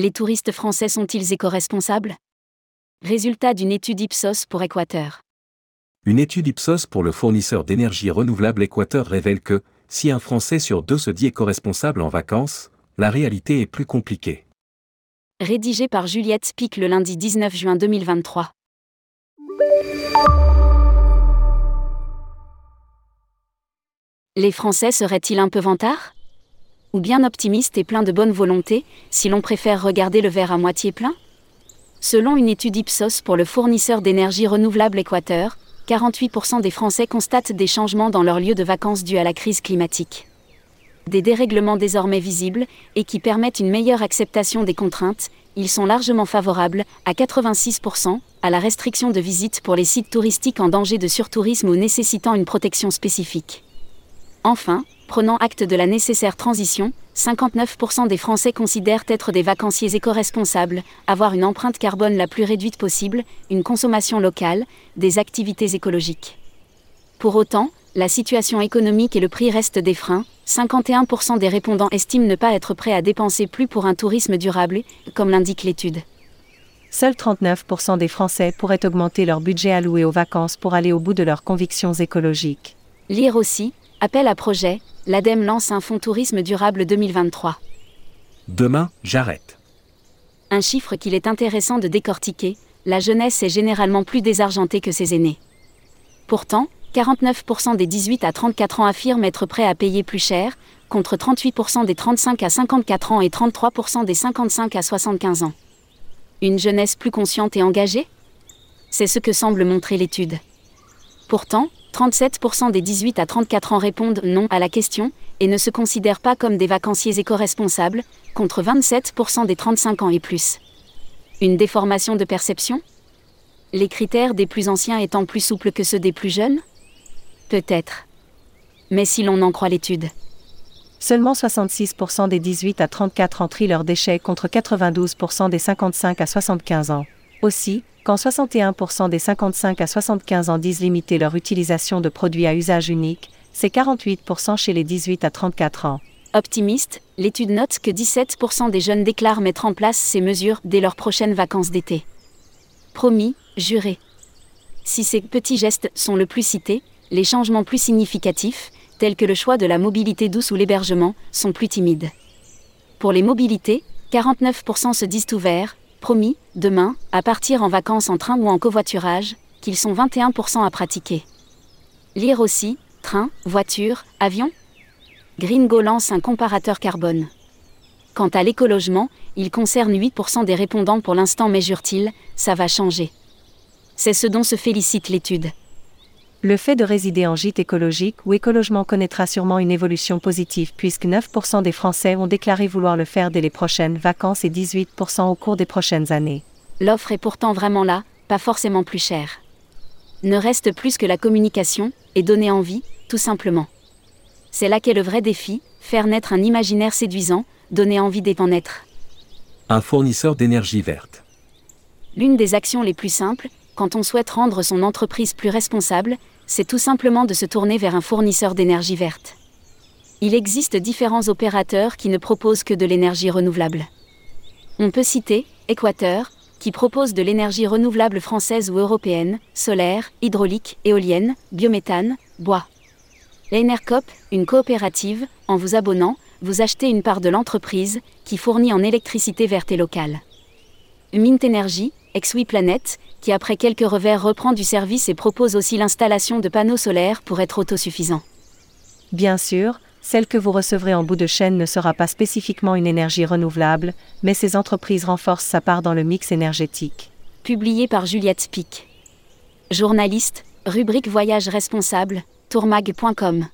Les touristes français sont-ils éco-responsables? Résultat d'une étude Ipsos pour Équateur. Une étude Ipsos pour le fournisseur d'énergie renouvelable Équateur révèle que, si un Français sur deux se dit éco-responsable en vacances, la réalité est plus compliquée. Rédigé par Juliette Pic le lundi 19 juin 2023. Les Français seraient-ils un peu vantards? Ou bien optimistes et pleins de bonne volonté, si l'on préfère regarder le verre à moitié plein? Selon une étude Ipsos pour le fournisseur d'énergie renouvelable Équateur, 48% des Français constatent des changements dans leur lieu de vacances dus à la crise climatique. Des dérèglements désormais visibles et qui permettent une meilleure acceptation des contraintes, ils sont largement favorables, à 86%, à la restriction de visite pour les sites touristiques en danger de surtourisme ou nécessitant une protection spécifique. Enfin, prenant acte de la nécessaire transition, 59% des Français considèrent être des vacanciers éco-responsables, avoir une empreinte carbone la plus réduite possible, une consommation locale, des activités écologiques. Pour autant, la situation économique et le prix restent des freins. 51% des répondants estiment ne pas être prêts à dépenser plus pour un tourisme durable, comme l'indique l'étude. Seuls 39% des Français pourraient augmenter leur budget alloué aux vacances pour aller au bout de leurs convictions écologiques. Lire aussi, Appel à projet, l'ADEME lance un fonds tourisme durable 2023. Demain, j'arrête. Un chiffre qu'il est intéressant de décortiquer, la jeunesse est généralement plus désargentée que ses aînés. Pourtant, 49% des 18 à 34 ans affirment être prêts à payer plus cher, contre 38% des 35 à 54 ans et 33% des 55 à 75 ans. Une jeunesse plus consciente et engagée? C'est ce que semble montrer l'étude. Pourtant, 37% des 18 à 34 ans répondent non à la question et ne se considèrent pas comme des vacanciers éco-responsables, contre 27% des 35 ans et plus. Une déformation de perception? Les critères des plus anciens étant plus souples que ceux des plus jeunes? Peut-être. Mais si l'on en croit l'étude. Seulement 66% des 18 à 34 ans trient leurs déchets contre 92% des 55 à 75 ans. Aussi, quand 61% des 55 à 75 ans disent limiter leur utilisation de produits à usage unique, c'est 48% chez les 18 à 34 ans. Optimiste, l'étude note que 17% des jeunes déclarent mettre en place ces mesures dès leurs prochaines vacances d'été. Promis, juré. Si ces petits gestes sont le plus cités, les changements plus significatifs, tels que le choix de la mobilité douce ou l'hébergement, sont plus timides. Pour les mobilités, 49% se disent ouverts, promis, demain, à partir en vacances en train ou en covoiturage, qu'ils sont 21% à pratiquer. Lire aussi, train, voiture, avion? Gringo lance un comparateur carbone. Quant à l'écologement, il concerne 8% des répondants pour l'instant mais jure-t-il, ça va changer. C'est ce dont se félicite l'étude. Le fait de résider en gîte écologique ou écologement connaîtra sûrement une évolution positive puisque 9% des Français ont déclaré vouloir le faire dès les prochaines vacances et 18% au cours des prochaines années. L'offre est pourtant vraiment là, pas forcément plus chère. Ne reste plus que la communication, et donner envie, tout simplement. C'est là qu'est le vrai défi, faire naître un imaginaire séduisant, donner envie d'en naître. Un fournisseur d'énergie verte. L'une des actions les plus simples, quand on souhaite rendre son entreprise plus responsable, c'est tout simplement de se tourner vers un fournisseur d'énergie verte. Il existe différents opérateurs qui ne proposent que de l'énergie renouvelable. On peut citer Équateur, qui propose de l'énergie renouvelable française ou européenne, solaire, hydraulique, éolienne, biométhane, bois. L'Enercop, une coopérative, en vous abonnant, vous achetez une part de l'entreprise, qui fournit en électricité verte et locale. Mint Energy, Planet, qui après quelques revers reprend du service et propose aussi l'installation de panneaux solaires pour être autosuffisant. Bien sûr, celle que vous recevrez en bout de chaîne ne sera pas spécifiquement une énergie renouvelable, mais ces entreprises renforcent sa part dans le mix énergétique. Publié par Juliette Pic. Journaliste, rubrique Voyage responsable, tourmag.com.